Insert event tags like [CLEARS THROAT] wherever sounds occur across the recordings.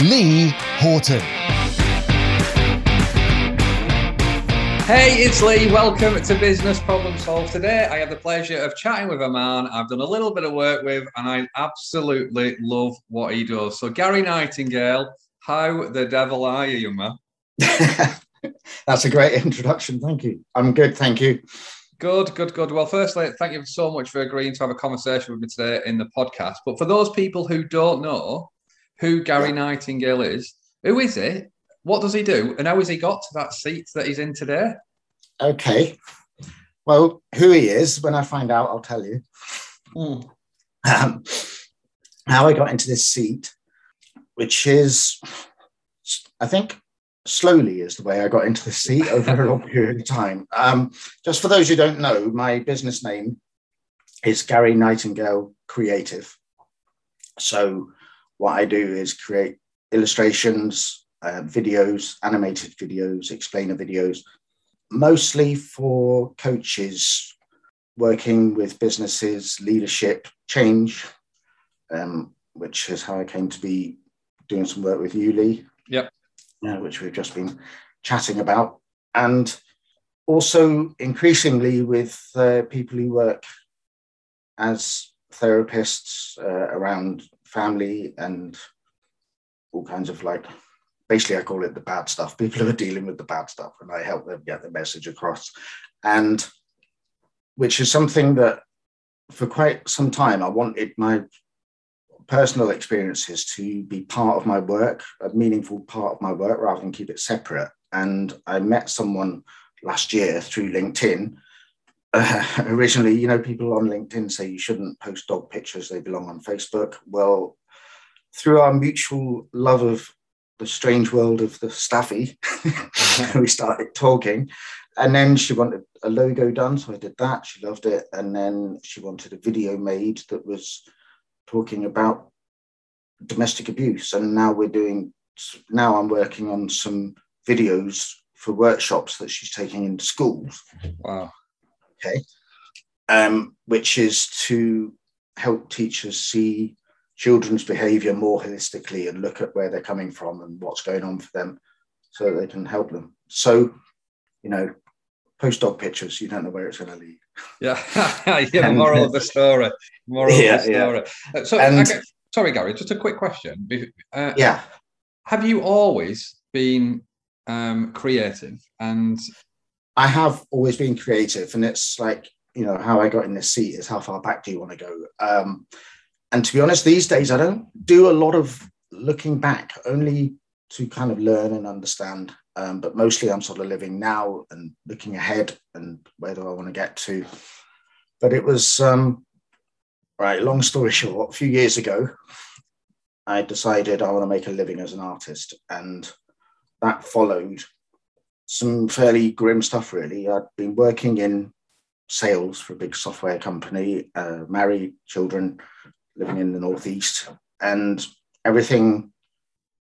Lee Horton. Hey, it's Lee. Welcome to Business Problem Solved. Today, I have the pleasure of chatting with a man I've done a little bit of work with, and I absolutely love what he does. So, Gary Nightingale, how the devil are you, young man? [LAUGHS] That's a great introduction. Thank you. I'm good. Thank you. Good, good, good. Well, firstly, thank you so much for agreeing to have a conversation with me today in the podcast. But for those people who don't know who Gary yeah. Nightingale is, who is it? What does he do? And how has he got to that seat that he's in today? Okay. Well, who he is, when I find out, I'll tell you. Mm. Um, how I got into this seat, which is, I think, slowly is the way I got into the seat [LAUGHS] over a long period of time. Um, just for those who don't know, my business name is Gary Nightingale Creative. So, what I do is create illustrations, uh, videos, animated videos, explainer videos, mostly for coaches working with businesses, leadership, change, um, which is how I came to be doing some work with you, Lee. Yep. Uh, which we've just been chatting about. And also increasingly with uh, people who work as therapists uh, around family and all kinds of like basically I call it the bad stuff. People who are dealing with the bad stuff, and I help them get the message across. And which is something that for quite some time I wanted my personal experiences to be part of my work, a meaningful part of my work, rather than keep it separate. And I met someone last year through LinkedIn. Uh, [LAUGHS] originally, you know, people on LinkedIn say you shouldn't post dog pictures, they belong on Facebook. Well, through our mutual love of the strange world of the staffy. [LAUGHS] we started talking. And then she wanted a logo done. So I did that. She loved it. And then she wanted a video made that was talking about domestic abuse. And now we're doing, now I'm working on some videos for workshops that she's taking into schools. Wow. Okay. Um, which is to help teachers see children's behavior more holistically and look at where they're coming from and what's going on for them so that they can help them. So, you know, post dog pictures, you don't know where it's going to lead. Yeah, [LAUGHS] yeah, [LAUGHS] and, moral of the story. Moral yeah, of the story. Yeah. Uh, so, and, okay, sorry, Gary, just a quick question. Uh, yeah. Have you always been um, creative? And I have always been creative, and it's like, you know, how I got in this seat is how far back do you want to go? Um, and to be honest, these days I don't do a lot of looking back, only to kind of learn and understand. Um, but mostly I'm sort of living now and looking ahead and where do I want to get to. But it was, um, right, long story [LAUGHS] short, a few years ago, I decided I want to make a living as an artist. And that followed some fairly grim stuff, really. I'd been working in sales for a big software company, uh, married, children, living in the northeast, and everything.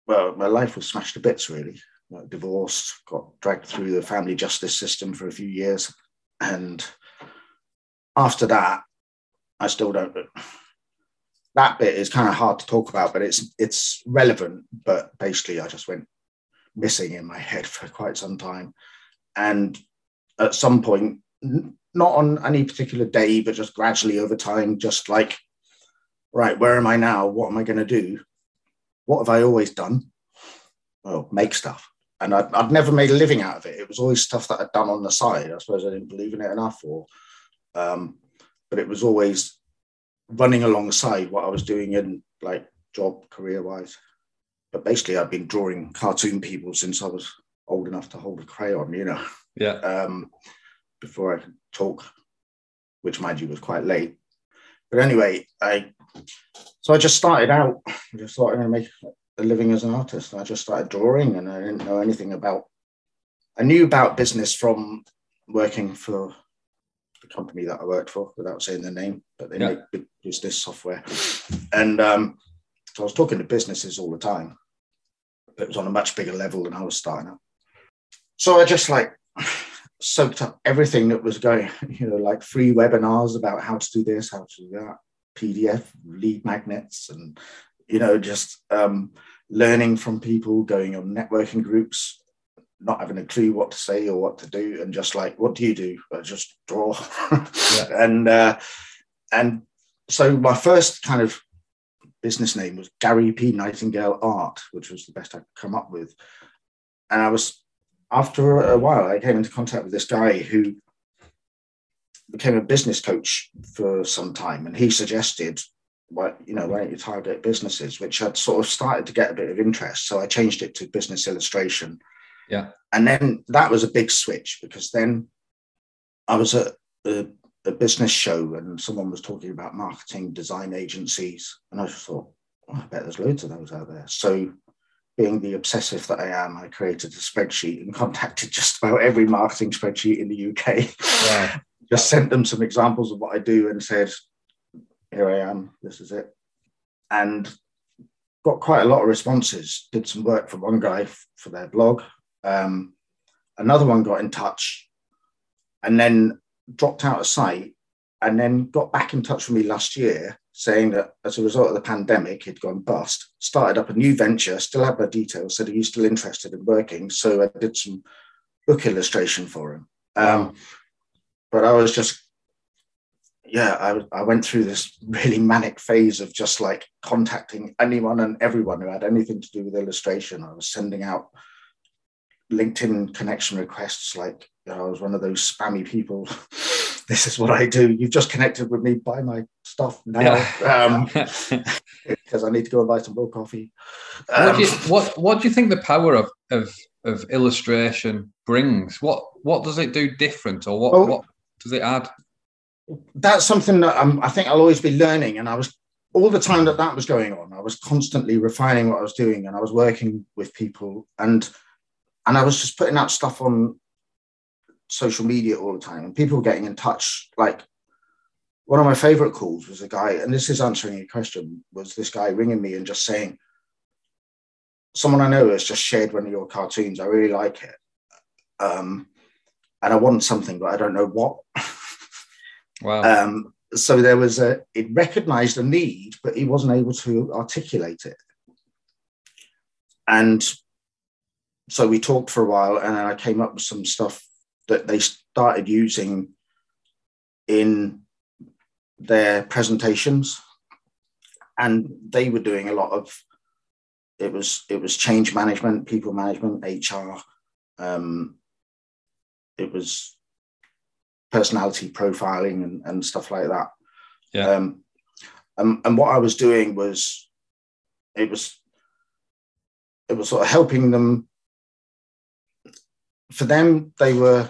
Well, my life was smashed to bits. Really, divorced, got dragged through the family justice system for a few years, and after that, I still don't. That bit is kind of hard to talk about, but it's it's relevant. But basically, I just went missing in my head for quite some time, and at some point, not on any particular day, but just gradually over time, just like right, where am I now? What am I going to do? What have I always done? Well, make stuff. And I'd, I'd never made a living out of it. It was always stuff that I'd done on the side. I suppose I didn't believe in it enough, or, um, but it was always running alongside what I was doing in like job career wise. But basically, I've been drawing cartoon people since I was old enough to hold a crayon, you know. Yeah. Um, before I could talk, which mind you was quite late. But anyway, I so I just started out. I just thought I'm to make a living as an artist. I just started drawing, and I didn't know anything about. I knew about business from working for the company that I worked for, without saying the name, but they yeah. make business software, and um, so I was talking to businesses all the time. But it was on a much bigger level than I was starting at. So I just like [SIGHS] soaked up everything that was going, [LAUGHS] you know, like free webinars about how to do this, how to do that, PDF, lead magnets, and, you know, just um, learning from people, going on networking groups, not having a clue what to say or what to do, and just like, what do you do? I just draw. [LAUGHS] yeah. And, uh, and so my first kind of business name was Gary P. Nightingale Art, which was the best I could come up with. And I was after a while, I came into contact with this guy who became a business coach for some time, and he suggested, "What you know, why don't you target businesses?" Which had sort of started to get a bit of interest, so I changed it to business illustration. Yeah, and then that was a big switch because then I was at a, a business show, and someone was talking about marketing design agencies, and I just thought, oh, I bet there's loads of those out there. So being the obsessive that I am, I created a spreadsheet and [LAUGHS] contacted just about every marketing spreadsheet in the UK. Yeah. [LAUGHS] just sent them some examples of what I do and said, here I am, this is it. And got quite a lot of responses. Did some work for one guy for their blog. Um, another one got in touch and then dropped out of sight and then got back in touch with me last year saying that as a result of the pandemic, he'd gone bust, started up a new venture, still had my details, said he was still interested in working. So I did some book illustration for him. Um, but I was just, yeah, I, I went through this really manic phase of just like contacting anyone and everyone who had anything to do with illustration. I was sending out LinkedIn connection requests like you know, I was one of those spammy people. [LAUGHS] this is what I do. You've just connected with me. Buy my stuff now yeah. um, [LAUGHS] because I need to go and buy some more coffee. Um, what, do you, what, what do you think the power of, of of illustration brings? What what does it do different, or what well, what does it add? That's something that I'm, I think I'll always be learning, and I was all the time that that was going on. I was constantly refining what I was doing, and I was working with people and and I was just putting out stuff on social media all the time and people were getting in touch. Like one of my favorite calls was a guy, and this is answering your question, was this guy ringing me and just saying, Someone I know has just shared one of your cartoons. I really like it. Um, and I want something, but I don't know what. [LAUGHS] Wow. Um, so there was a, it recognized a need, but he wasn't able to articulate it. And so we talked for a while, and then I came up with some stuff that they started using in their presentations, and they were doing a lot of. It was it was change management, people management, HR. Um, it was personality profiling and, and stuff like that. Yeah. Um, and, and what I was doing was, it was, it was sort of helping them for them, they were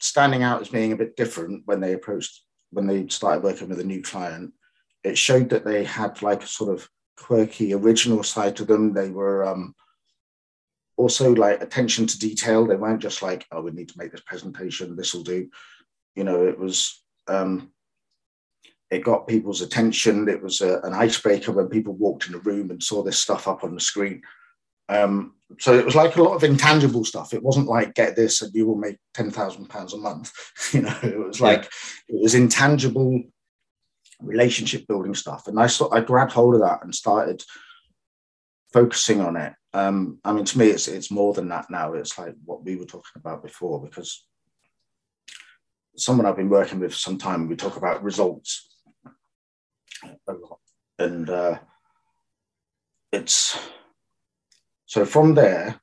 standing out as being a bit different when they approached when they started working with a new client. It showed that they had like a sort of quirky original side to them. They were um, also like attention to detail. They weren't just like, oh, we need to make this presentation. This will do. You know, it was. Um, it got people's attention. It was a, an icebreaker when people walked in the room and saw this stuff up on the screen. Um, so it was like a lot of intangible stuff. It wasn't like get this and you will make ten thousand pounds a month. [LAUGHS] You know, it was like yeah. it was intangible relationship building stuff. And I sort I grabbed hold of that and started focusing on it. Um, I mean, to me, it's it's more than that now. It's like what we were talking about before because someone I've been working with for some time, we talk about results a lot, and uh, it's so from there,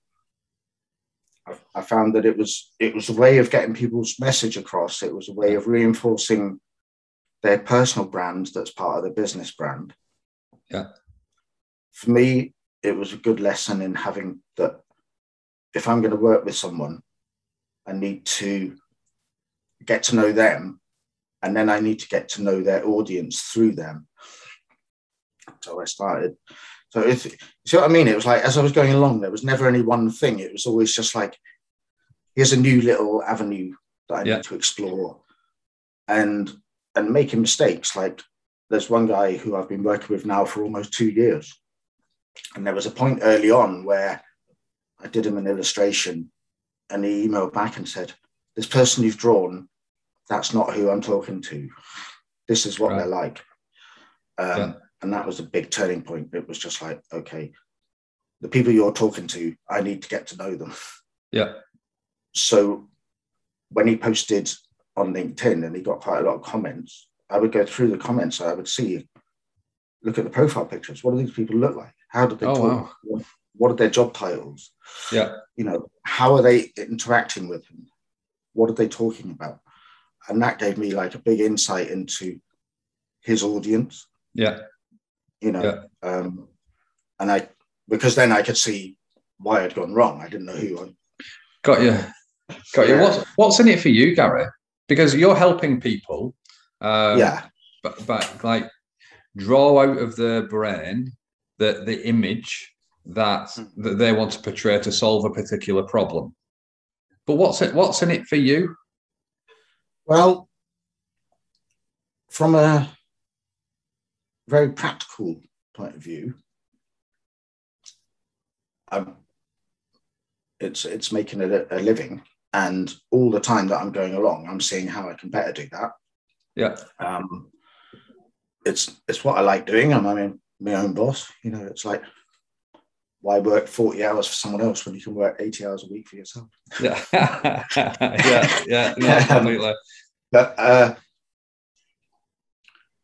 I, found that it was it was a way of getting people's message across. It was a way of reinforcing their personal brand that's part of the business brand. Yeah. For me, it was a good lesson in having that if I'm going to work with someone, I need to get to know them and then I need to get to know their audience through them. So I started So if you see what I mean, it was like as I was going along, there was never any one thing. It was always just like, here's a new little avenue that I Yeah. need to explore, and and making mistakes. Like there's one guy who I've been working with now for almost two years, and there was a point early on where I did him an illustration, and he emailed back and said, "This person you've drawn, that's not who I'm talking to. This is what Right. they're like." Um, Yeah. And that was a big turning point. It was just like, okay, the people you're talking to, I need to get to know them. Yeah. So when he posted on LinkedIn and he got quite a lot of comments, I would go through the comments. I would see, look at the profile pictures. What do these people look like? How do they Oh, talk? What are their job titles? Yeah. You know, how are they interacting with him? What are they talking about? And that gave me like a big insight into his audience Yeah. You know Yeah. um and i because then i could see why i'd gone wrong i didn't know who i Got you. Got you. Yeah. What's what's in it for you, Gary? Because you're helping people. Um, yeah But, but like draw out of their brain the the image that Hmm. that they want to portray to solve a particular problem. But what's it? What's in it for you? well from a very practical point of view um, it's it's making a, a living and all the time that i'm going along i'm seeing how i can better do that Yeah. um, it's it's what I like doing. I'm, I'm my own boss. You know, it's like why work 40 hours for someone else when you can work 80 hours a week for yourself? Yeah. [LAUGHS] yeah. Yeah. No, [LAUGHS] completely. But uh,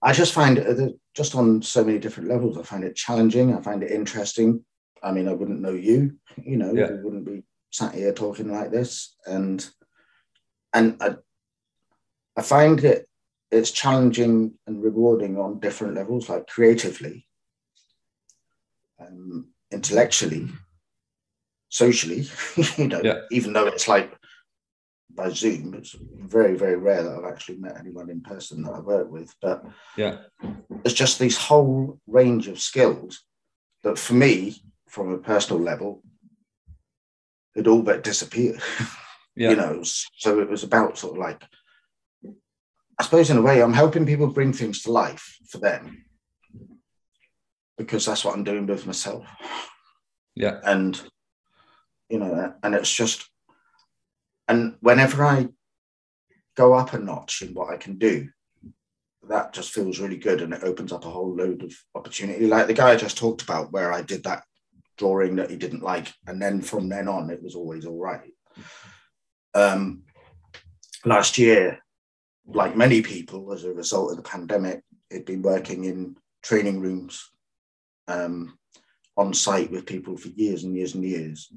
I just find it uh, just on so many different levels. I find it challenging. I find it interesting. I mean, I wouldn't know you. [LAUGHS] You know, Yeah. we wouldn't be sat here talking like this. And and I I find it it's challenging and rewarding on different levels, like creatively, um, intellectually, socially. [LAUGHS] you know, Yeah. even though it's like by Zoom, it's very, very rare that I've actually met anyone in person that I work with. But Yeah. it's just this whole range of skills that, for me, from a personal level, it all but disappeared. [LAUGHS] Yeah. You know, so it was about sort of like, I suppose in a way, I'm helping people bring things to life for them because that's what I'm doing with myself. Yeah. And, you know, and it's just, and whenever I go up a notch in what I can do, that just feels really good and it opens up a whole load of opportunity. Like the guy I just talked about, where I did that drawing that he didn't like, and then from then on, it was always all right. Um, last year, like many people, as a result of the pandemic, had been working in training rooms um, on site with people for years and years and years.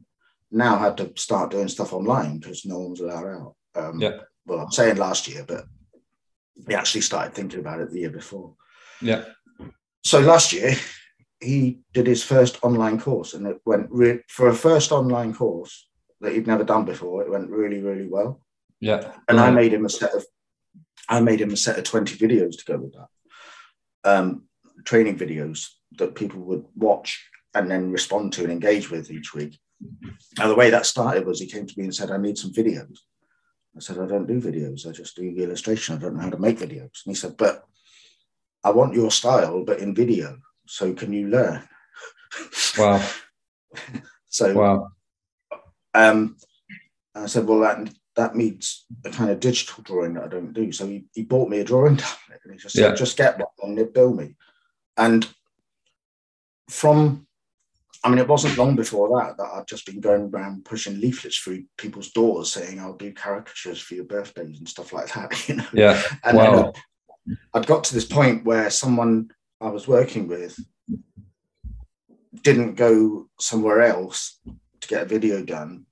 Now had to start doing stuff online because no one was allowed out. Um, Yeah. Well, I'm saying last year, but we actually started thinking about it the year before. Yeah. So last year, he did his first online course, and it went re- for a first online course that he'd never done before. It went really, really well Yeah. and I made him a set of I made him a set of 20 videos to go with that. Um, training videos that people would watch and then respond to and engage with each week. Now the way that started was he came to me and said, I need some videos. I said, I don't do videos, I just do illustration. I don't know how to make videos. And he said, But I want your style, but in video. So can you learn? Wow. [LAUGHS] So Wow. Um, and I said, well, that that means a kind of digital drawing that I don't do. So he, he bought me a drawing tablet and he just Yeah. said, just get one and bill me. And from, I mean, it wasn't long before that that I'd just been going around pushing leaflets through people's doors saying, I'll do caricatures for your birthdays and stuff like that, [LAUGHS] you know. Yeah. And Wow. then I'd, got to this point where someone I was working with didn't go somewhere else to get a video done.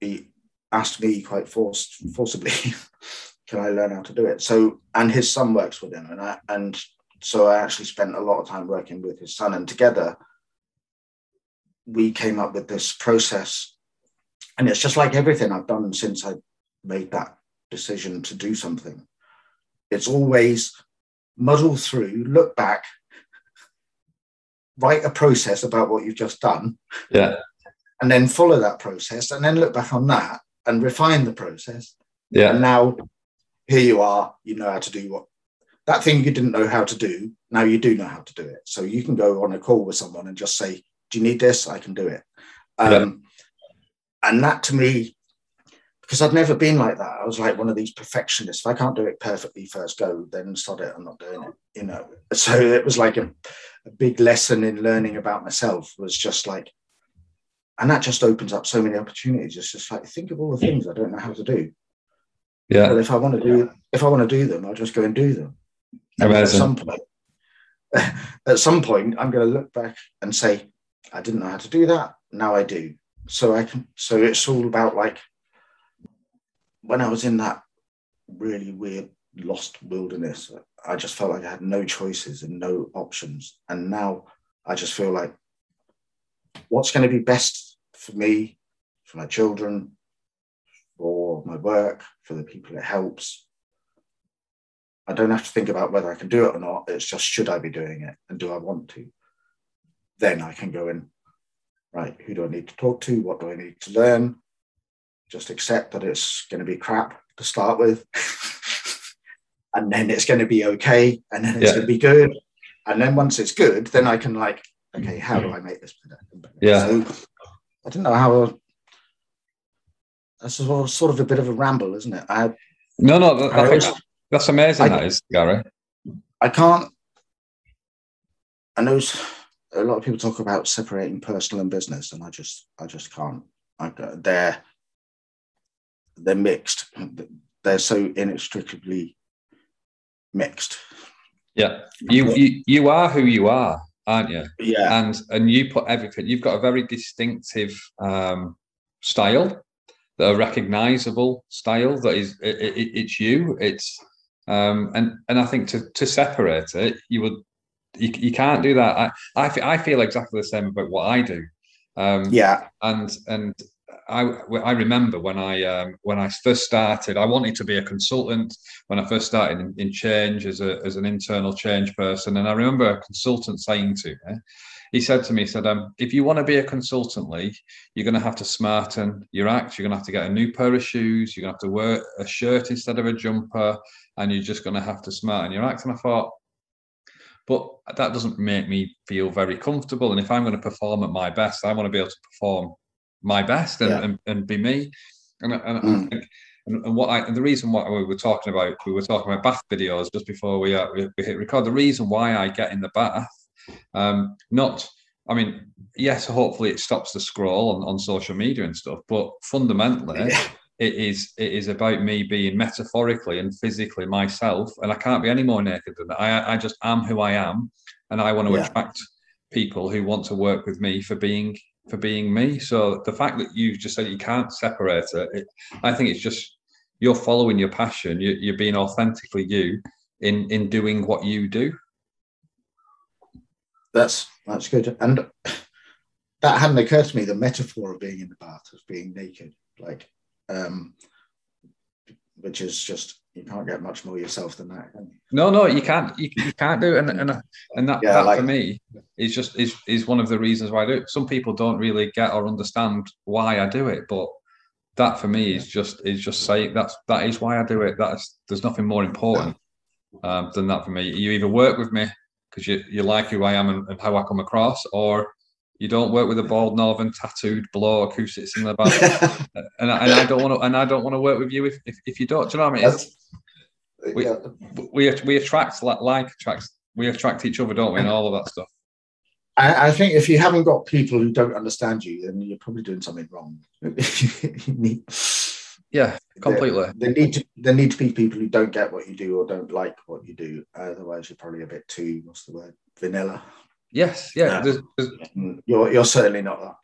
He asked me quite forced, forcibly, [LAUGHS] "Can I learn how to do it?" So, and his son works with him, and I and so I actually spent a lot of time working with his son, and together we came up with this process. And it's just like everything I've done since I made that decision to do something. It's always muddle through, look back, write a process about what you've just done. Yeah. And then follow that process and then look back on that and refine the process. Yeah. And now here you are, you know how to do what that thing you didn't know how to do. Now you do know how to do it. So you can go on a call with someone and just say, Do you need this? I can do it. Um, Yeah. And that to me, because I'd never been like that. I was like one of these perfectionists. If I can't do it perfectly first go, then sod it. I'm not doing it. You know. [LAUGHS] So it was like a, a big lesson in learning about myself. Was just like, and that just opens up so many opportunities. It's just like think of all the things I don't know how to do. Yeah. But if I want to do, if I want to do them, I'll just go and do them. At some point, [LAUGHS] at some point, I'm going to look back and say, I didn't know how to do that. Now I do. So I can. So it's all about like when I was in that really weird lost wilderness. I just felt like I had no choices and no options. And now I just feel like what's going to be best for me, for my children, for my work, for the people it helps. I don't have to think about whether I can do it or not. It's just should I be doing it and do I want to? Then I can go in, right, who do I need to talk to? What do I need to learn? Just accept that it's going to be crap to start with. [LAUGHS] and then it's going to be okay. And then it's Yeah. going to be good. And then once it's good, then I can like, okay, how do I make this better? Yeah. So I don't know how. That's sort of- sort of a bit of a ramble, isn't it? I No, no, that- I I always- that's amazing. I- that is, Gary. I can't. I know a lot of people talk about separating personal and business, and I just, I just can't. I, they're they're mixed. They're so inextricably mixed. Yeah. You, you you are who you are, aren't you? Yeah, and and you put everything you've got a very distinctive um style a recognizable style that is it, it, it's you it's um and and i think to to separate it you would you, you can't do that i I, fe- I feel exactly the same about what i do um yeah, and and I I remember when I um, when I first started, I wanted to be a consultant when I first started in, in change as a as an internal change person, and I remember a consultant saying to me, he said to me, he said, um, if you want to be a consultant, Lee, you're going to have to smarten your act. You're going to have to get a new pair of shoes. You're going to have to wear a shirt instead of a jumper, and you're just going to have to smarten your act. And I thought, but that doesn't make me feel very comfortable. And if I'm going to perform at my best, I want to be able to perform my best and, Yeah. and, and be me. And, and I Mm. think, and, and what I, and the reason why we were talking about, we were talking about bath videos just before we, uh, we, we hit record. The reason why I get in the bath, um, not, I mean, yes, hopefully it stops the scroll on, on social media and stuff, but fundamentally, [LAUGHS] yeah, it is it is about me being metaphorically and physically myself and i can't be any more naked than that i i just am who i am and i want to Yeah. attract people who want to work with me for being for being me so the fact that you just said you can't separate it, it i think it's just you're following your passion you, you're being authentically you in in doing what you do that's that's good. And that hadn't occurred to me. The metaphor of being in the bath of being naked, like, um, which is just you can't get much more yourself than that. Can you? No, no, you can't. You, you can't do it, and and and that, Yeah, that like- for me is just is is one of the reasons why I do it. Some people don't really get or understand why I do it, but that for me is just is just say that's that is why I do it. That's there's nothing more important um, than that for me. You either work with me because you you like who I am and, and how I come across, or you don't work with a bald northern tattooed bloke who sits in the back. [LAUGHS] and, I, and I don't want to and I don't want to work with you if, if, if you don't. Do you know what I mean? We- yeah. we we attract like, like attracts we attract each other, don't we? And all of that stuff. I, I think if you haven't got people who don't understand you, then you're probably doing something wrong. [LAUGHS] need, Yeah, completely. there need to there need to be people who don't get what you do or don't like what you do. Otherwise, you're probably a bit too what's the word vanilla. Yes, yeah, Yeah. there's, there's, You're you're certainly not that.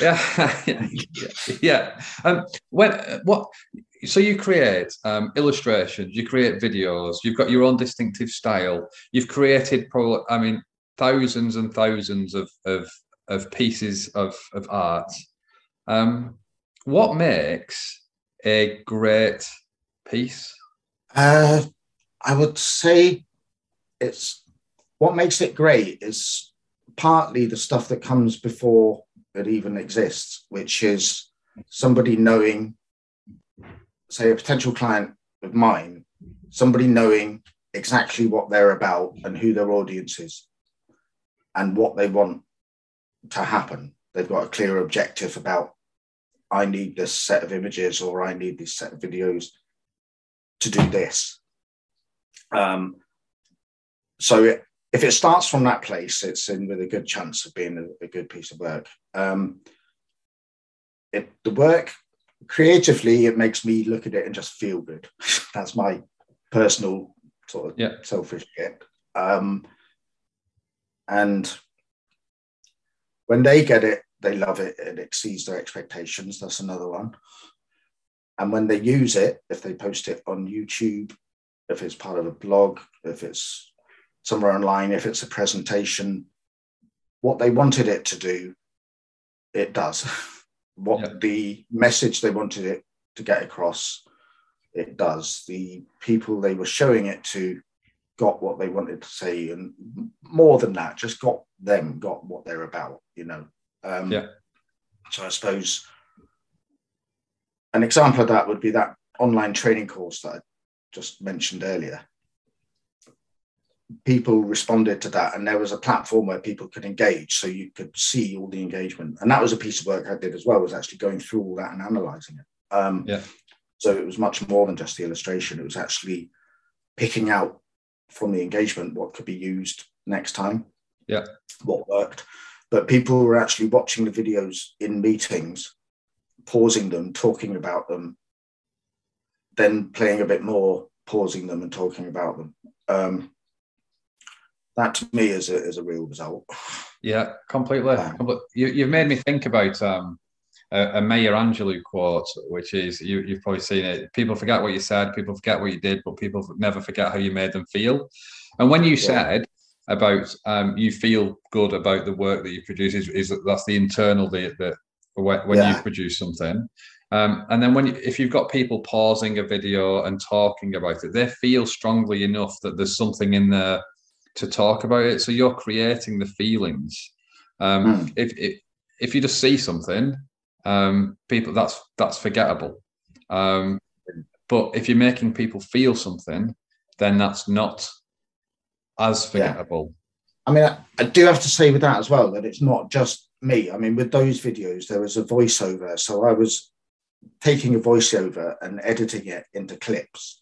[LAUGHS] yeah, yeah, [LAUGHS] yeah. Um, when what? So you create um, illustrations, you create videos, you've got your own distinctive style. You've created probably, I mean, thousands and thousands of of of pieces of of art. Um, what makes a great piece? Uh, I would say it's what makes it great is partly the stuff that comes before it even exists, which is somebody knowing, say, a potential client of mine, somebody knowing exactly what they're about and who their audience is and what they want to happen. They've got a clear objective about, I need this set of images or I need this set of videos to do this. Um, so it, if it starts from that place, it's in with a good chance of being a, a good piece of work. Um, it, the work creatively, it makes me look at it and just feel good. [LAUGHS] That's my personal sort of yeah. selfish get. Um, and when they get it, they love it. It exceeds their expectations. That's another one. And when they use it, if they post it on YouTube, if it's part of a blog, if it's somewhere online, if it's a presentation, what they wanted it to do, it does. [LAUGHS] what yeah. the message they wanted it to get across, it does. The people they were showing it to got what they wanted to say, and more than that, just got them, got what they're about, you know. Um, yeah. So I suppose an example of that would be that online training course that I just mentioned earlier. People responded to that, and there was a platform where people could engage, so you could see all the engagement. And that was a piece of work I did as well, was actually going through all that and analysing it. Um, yeah. So it was much more than just the illustration; it was actually picking out from the engagement what could be used next time. Yeah. What worked, but people were actually watching the videos in meetings, pausing them, talking about them, then playing a bit more, pausing them and talking about them. Um, that to me is a, is a real result. Yeah, completely. Um, you, have made me think about um, a, a Maya Angelou quote, which is you, you've probably seen it. People forget what you said, people forget what you did, but people never forget how you made them feel. And when you yeah. said about um, you feel good about the work that you produce, is, is that's the internal the, the when yeah. you produce something. Um, and then when you, if you've got people pausing a video and talking about it, they feel strongly enough that there's something in there to talk about it. So you're creating the feelings. Um, mm. if, if if you just see something, um, people that's that's forgettable. Um, but if you're making people feel something, then that's not as forgettable. Yeah. I mean, I, I do have to say with that as well that it's not just me. I mean, with those videos, there was a voiceover, so I was taking a voiceover and editing it into clips,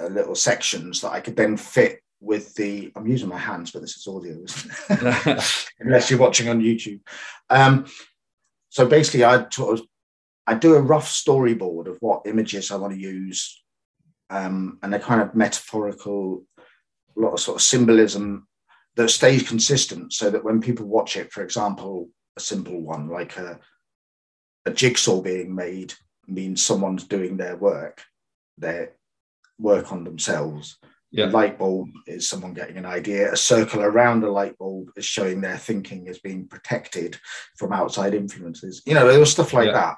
uh, little sections that I could then fit with the. I'm using my hands, but this is audio, [LAUGHS] [LAUGHS] unless you're watching on YouTube. Um, so basically, I sort of I do a rough storyboard of what images I want to use, um, and a kind of metaphorical, a lot of sort of symbolism that stays consistent, so that when people watch it, for example, a simple one like a a jigsaw being made means someone's doing their work, their work on themselves. Yeah. Light bulb is someone getting an idea. A circle around a light bulb is showing their thinking is being protected from outside influences. You know, there was stuff like yeah. that.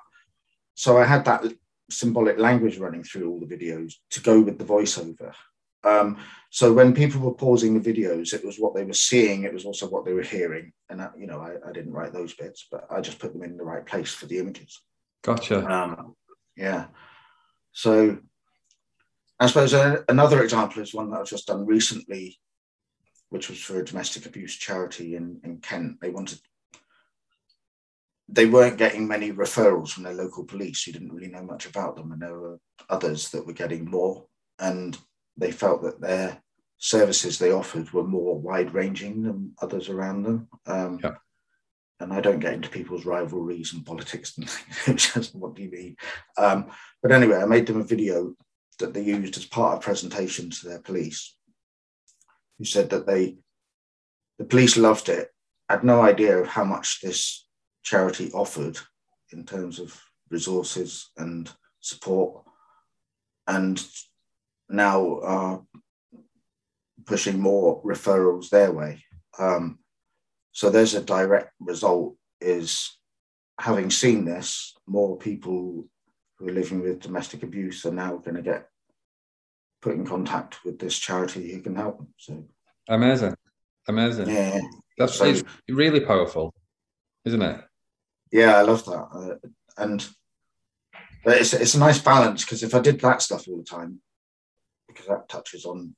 So I had that symbolic language running through all the videos to go with the voiceover. Um, so when people were pausing the videos, it was what they were seeing. It was also what they were hearing. And I, you know, I, I didn't write those bits, but I just put them in the right place for the images. Gotcha. Um, yeah. So I suppose another example is one that I've just done recently, which was for a domestic abuse charity in, in Kent. They wanted, they weren't getting many referrals from their local police who didn't really know much about them. And there were others that were getting more. And they felt that their services they offered were more wide ranging than others around them. Um, yeah. And I don't get into people's rivalries and politics and [LAUGHS] things. Which is what do you mean? Um, but anyway, I made them a video that they used as part of presentation to their police, who said that they, the police loved it, had no idea of how much this charity offered in terms of resources and support, and now are pushing more referrals their way. Um, so there's a direct result is having seen this, more people who are living with domestic abuse are now going to get put in contact with this charity who can help them. So amazing, amazing. Yeah, That's So- really powerful, isn't it? Yeah, I love that. Uh, and but it's it's a nice balance because if I did that stuff all the time, because that touches on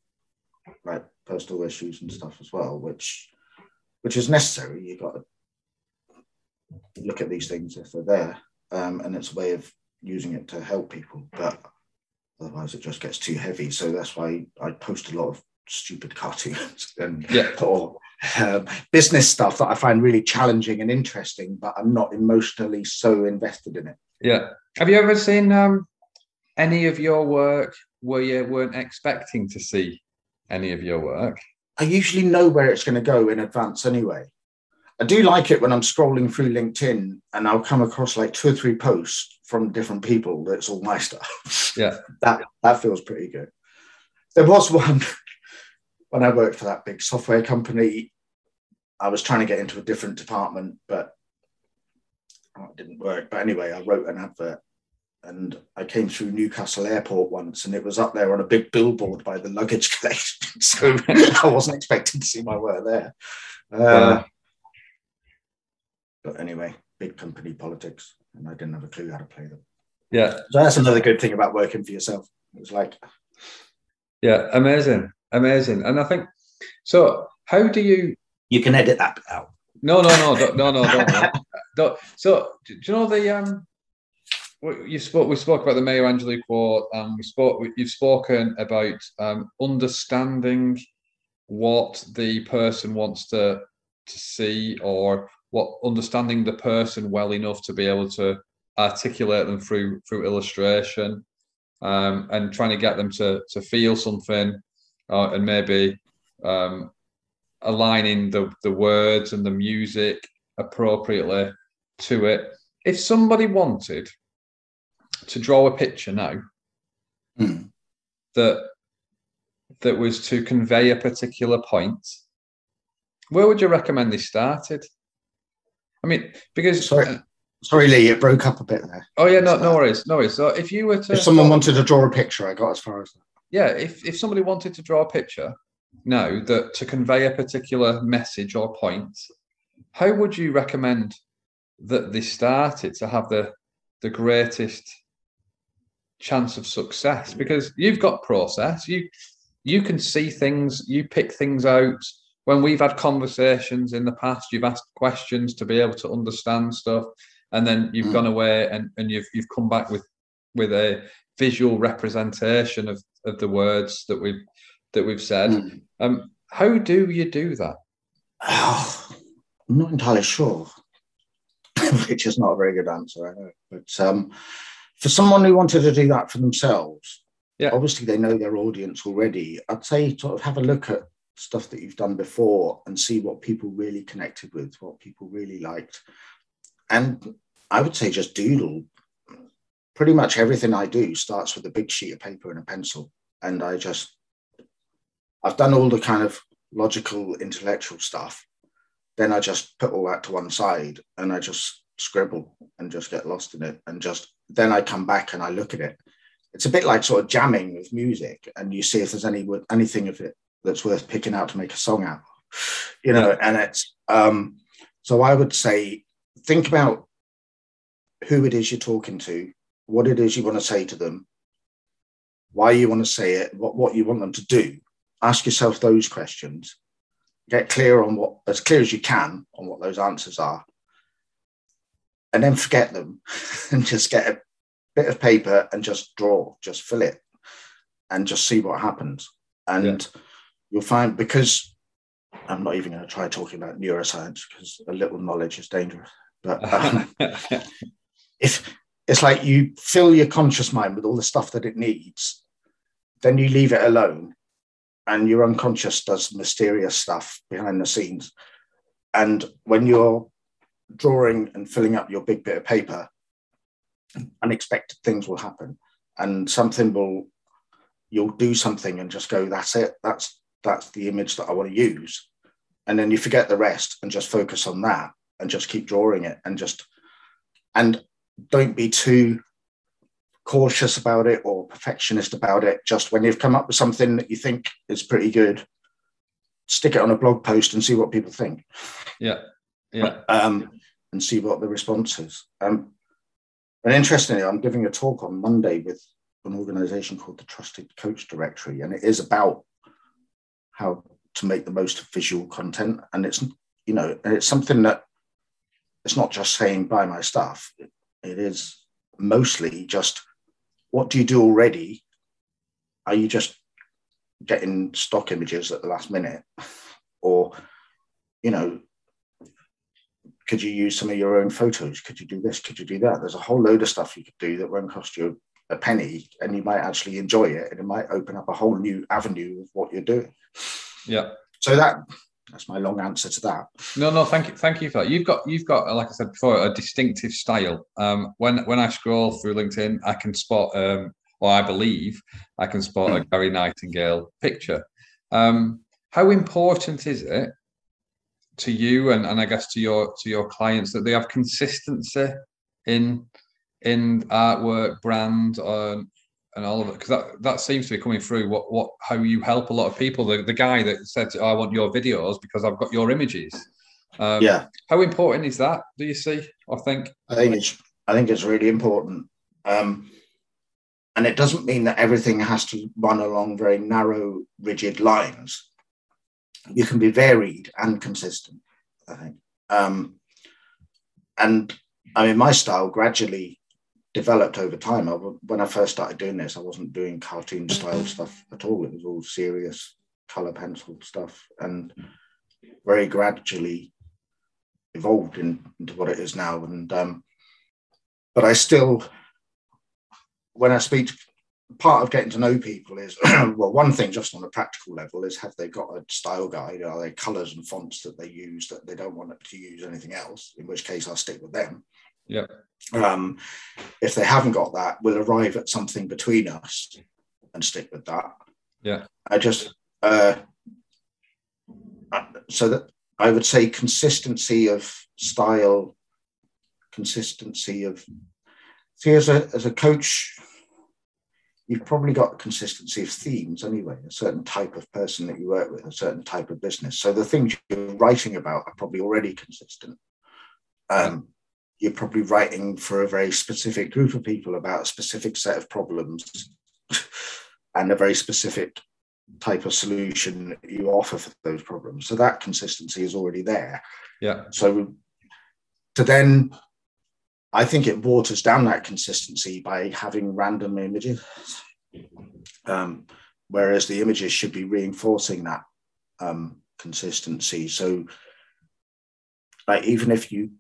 like personal issues and stuff as well, which which is necessary. You've got to look at these things if they're there, um, and it's a way of using it to help people. But otherwise, it just gets too heavy. So that's why I post a lot of stupid cartoons [LAUGHS] and Yeah. or um, business stuff that I find really challenging and interesting, but I'm not emotionally so invested in it. Yeah. Have you ever seen um, any of your work where you weren't expecting to see any of your work? I usually know where it's going to go in advance anyway. I do like it when I'm scrolling through LinkedIn and I'll come across like two or three posts from different people that's all my [LAUGHS] stuff. Yeah. that that feels pretty good. There was one [LAUGHS] when I worked for that big software company. I was trying to get into a different department, but oh, it didn't work. But anyway, I wrote an advert and I came through Newcastle Airport once and it was up there on a big billboard by the luggage [LAUGHS] collection. So I wasn't expecting to see my work there. Uh, Yeah. But anyway, big company politics, and I didn't have a clue how to play them. Yeah. So that's another good thing about working for yourself. It's like, Yeah. Amazing. Amazing. And I think so. How do you you can edit that out. No, no, no, don't, no, no, don't, [LAUGHS] don't. So, do you know the um? what You spoke. We spoke about the Maya Angelou quote. Um, we spoke. You've spoken about um, understanding what the person wants to to see, or what understanding the person well enough to be able to articulate them through through illustration, um, and trying to get them to to feel something, uh, and maybe um, aligning the, the words and the music appropriately to it. If somebody wanted to draw a picture now Hmm. that that was to convey a particular point, where would you recommend they started? I mean, because Sorry. Uh, Sorry, Lee, it broke up a bit there. oh yeah, no, no worries, no worries. So if you were to If someone wanted to draw a picture, I got as far as that. yeah, if if somebody wanted to draw a picture now that to convey a particular message or point, how would you recommend that they started to have the the greatest chance of success? Because you've got process, you you can see things, you pick things out. When we've had conversations in the past, you've asked questions to be able to understand stuff, and then you've Mm. gone away and, and you've you've come back with with a visual representation of, of the words that we've that we've said. Mm. Um, how do you do that? Oh, [SIGHS] I'm not entirely sure, [LAUGHS] which is not a very good answer, I know. But um, for someone who wanted to do that for themselves, Yeah. obviously they know their audience already. I'd say sort of have a look at stuff that you've done before and see what people really connected with, what people really liked. And I would say just doodle. Pretty much everything I do starts with a big sheet of paper and a pencil. And I just, I've done all the kind of logical, intellectual stuff. Then I just put all that to one side and I just scribble and just get lost in it. And just then I come back and I look at it. It's a bit like sort of jamming with music and you see if there's any anything of it that's worth picking out to make a song out. of, You know, and it's um so I would say think about who it is you're talking to, what it is you want to say to them, why you want to say it, what, what you want them to do. Ask yourself those questions. Get clear on what, as clear as you can, on what those answers are. And then forget them [LAUGHS] and just get a bit of paper and just draw, just fill it and just see what happens. And you'll find because I'm not even going to try talking about neuroscience because a little knowledge is dangerous. But um, [LAUGHS] if it's like you fill your conscious mind with all the stuff that it needs, then you leave it alone, and your unconscious does mysterious stuff behind the scenes. And when you're drawing and filling up your big bit of paper, unexpected things will happen, and something will you'll do something and just go, "That's it. That's that's the image that I want to use," and then you forget the rest and just focus on that and just keep drawing it and just and don't be too cautious about it or perfectionist about it. Just when you've come up with something that you think is pretty good, stick it on a blog post and see what people think. Yeah, yeah. Um, and see what the response is. Um, and interestingly, I'm giving a talk on Monday with an organization called the Trusted Coach Directory, and it is about how to make the most of visual content. And it's, you know, it's something that it's not just saying buy my stuff, it, is mostly just what do you do already? Are you just getting stock images at the last minute? [LAUGHS] Or, you know, could you use some of your own photos? Could you do this? Could you do that? There's a whole load of stuff you could do that won't cost you a penny and you might actually enjoy it and it might open up a whole new avenue of what you're doing. Yeah. So that that's my long answer to that. No, no, thank you, thank you for that. You've got, you've got, like I said before, a distinctive style. Um, when when I scroll through LinkedIn, I can spot, um, or I believe I can spot a Gary Nightingale picture. Um, how important is it to you and, and I guess to your to your clients that they have consistency in in artwork, brand, um, and all of it? Because that, that seems to be coming through. What what how you help a lot of people. The, the guy that said, oh, "I want your videos because I've got your images." Um, yeah. How important is that? Do you see? I think. I think it's I think it's really important. Um, and it doesn't mean that everything has to run along very narrow, rigid lines. You can be varied and consistent, I think. Um, and I mean, my style gradually developed over time. I, when I first started doing this, I wasn't doing cartoon style stuff at all. It was all serious color pencil stuff, and very gradually evolved in, into what it is now. And um, but I still, when I speak, part of getting to know people is [CLEARS THROAT] well, one thing just on a practical level is have they got a style guide? Are there colors and fonts that they use that they don't want to use anything else? In which case, I'll stick with them. Yeah. Um, if they haven't got that, we'll arrive at something between us and stick with that. Yeah. I just uh, so that I would say consistency of style, consistency of see as a as a coach, you've probably got consistency of themes anyway, a certain type of person that you work with, a certain type of business. So the things you're writing about are probably already consistent. Um, you're probably writing for a very specific group of people about a specific set of problems [LAUGHS] and a very specific type of solution you offer for those problems. So that consistency is already there. Yeah. So to then, I think it waters down that consistency by having random images, um, whereas the images should be reinforcing that um, consistency. So, like even if you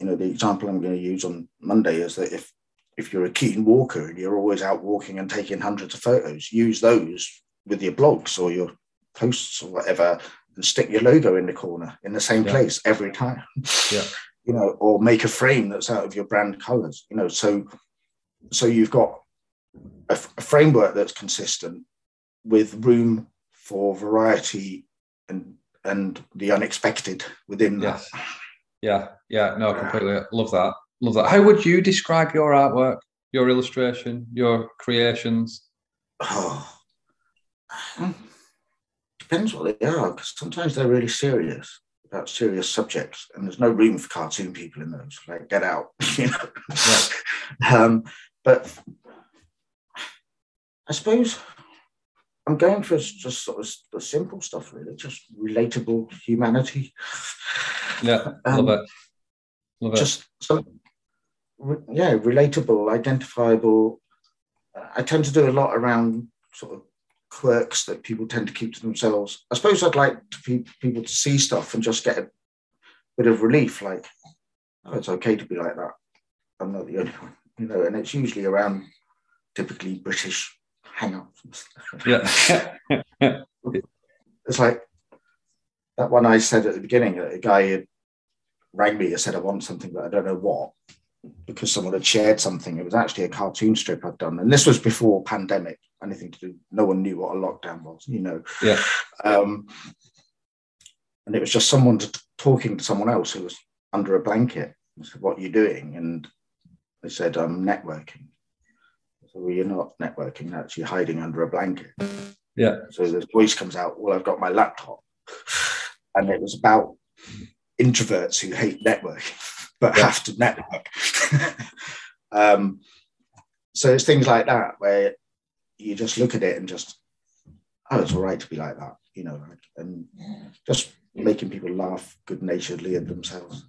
you know, the example I'm going to use on Monday is that if if you're a keen walker and you're always out walking and taking hundreds of photos, use those with your blogs or your posts or whatever, and stick your logo in the corner in the same yeah. place every time. Yeah. [LAUGHS] you know, or make a frame that's out of your brand colors. You know, so so you've got a, a framework that's consistent with room for variety and and the unexpected within yes. that. Yeah, yeah, no, completely love that. Love that. How would you describe your artwork, your illustration, your creations? Oh, depends what they are, because sometimes they're really serious about serious subjects, and there's no room for cartoon people in those. Like, get out, [LAUGHS] you know. Yeah. um, but I suppose I'm going for just sort of the simple stuff, really, just relatable humanity. Yeah, um, love it. Love just so, yeah, relatable, identifiable. I tend to do a lot around sort of quirks that people tend to keep to themselves. I suppose I'd like to people to see stuff and just get a bit of relief, like, oh, it's okay to be like that. I'm not the only one, you know. And it's usually around typically British hang-ups. Yeah, [LAUGHS] it's like that one I said at the beginning. A guy had rang me and said, I want something, but I don't know what, because someone had shared something. It was actually a cartoon strip I'd done. And this was before pandemic, anything to do. No one knew what a lockdown was, you know. Yeah. Um, and it was just someone t- talking to someone else who was under a blanket. I said, What are you doing? And they said, I'm networking. So you're not networking, you're actually hiding under a blanket. Yeah. So the voice comes out, well, I've got my laptop. And it was about introverts who hate networking, but yeah. have to network. [LAUGHS] um, so it's things like that where you just look at it and just, oh, it's all right to be like that, you know, and just making people laugh good naturedly at themselves.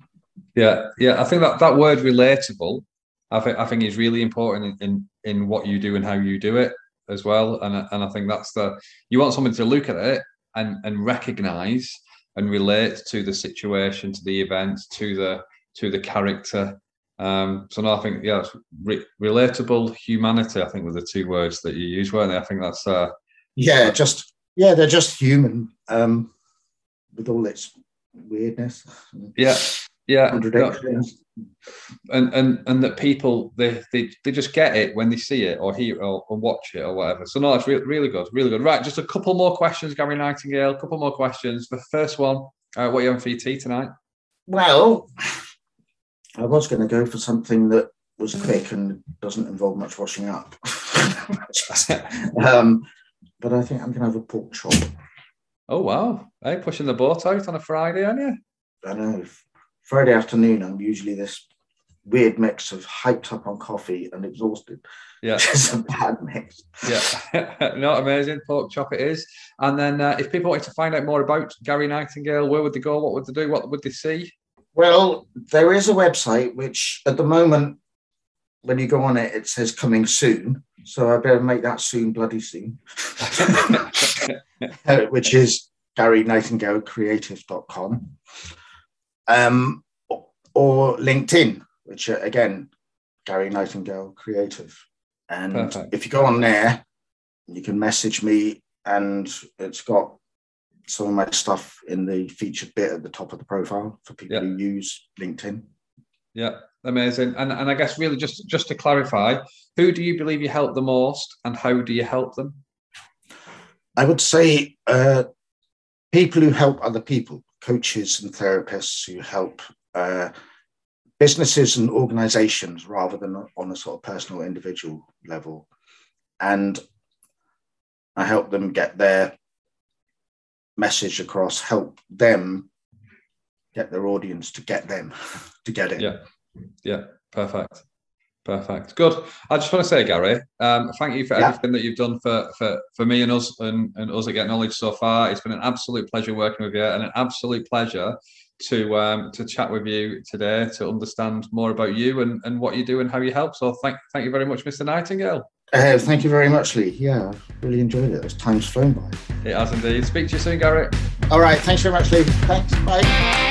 Yeah, yeah. I think that that word relatable, I think I think is really important in, in in what you do and how you do it as well. And and I think that's the you want someone to look at it and and recognize and relate to the situation, to the event, to the to the character. Um, so no, I think yeah, re- relatable humanity. I think were the two words that you used, weren't they? I think that's uh, yeah, just yeah, they're just human um, with all its weirdness. Yeah, yeah, and and and that people they, they they just get it when they see it or hear it or, or watch it or whatever. So no, it's re- really good, really good. Right, just a couple more questions, Gary Nightingale. A couple more questions. The first one, uh, what are you on for your tea tonight? Well, I was going to go for something that was quick and doesn't involve much washing up. [LAUGHS] um, but I think I'm going to have a pork chop. Oh wow! Hey, pushing the boat out on a Friday, aren't you? I know. Friday afternoon, I'm usually this weird mix of hyped up on coffee and exhausted. Yeah, [LAUGHS] it's a bad mix. Yeah, [LAUGHS] not amazing pork chop it is. And then, uh, if people wanted to find out more about Gary Nightingale, where would they go? What would they do? What would they see? Well, there is a website which, at the moment, when you go on it, it says coming soon. So I better make that soon, bloody soon. [LAUGHS] which is Gary Nightingale Creative.com um, or LinkedIn, which are, again, Gary Nightingale Creative. And Perfect. if you go on there, you can message me, and it's got some of my stuff in the featured bit at the top of the profile for people who use LinkedIn. Yeah, amazing. And and I guess really just just to clarify, who do you believe you help the most, and how do you help them? I would say uh, people who help other people coaches and therapists who help uh, businesses and organizations rather than on a sort of personal individual level. And I help them get their message across, help them get their audience to get them [LAUGHS] to get it. Yeah. Yeah. Perfect. Perfect. Good. I just want to say, Gary, um, thank you for yeah. everything that you've done for, for, for me and us and, and us at Get Knowledge so far. It's been an absolute pleasure working with you and an absolute pleasure to um, to chat with you today to understand more about you and, and what you do and how you help. So thank thank you very much, Mr. Nightingale. Uh, thank you very much, Lee. Yeah, really enjoyed it. As time's flown by. It has indeed. Speak to you soon, Gary. All right. Thanks very much, Lee. Thanks. Bye.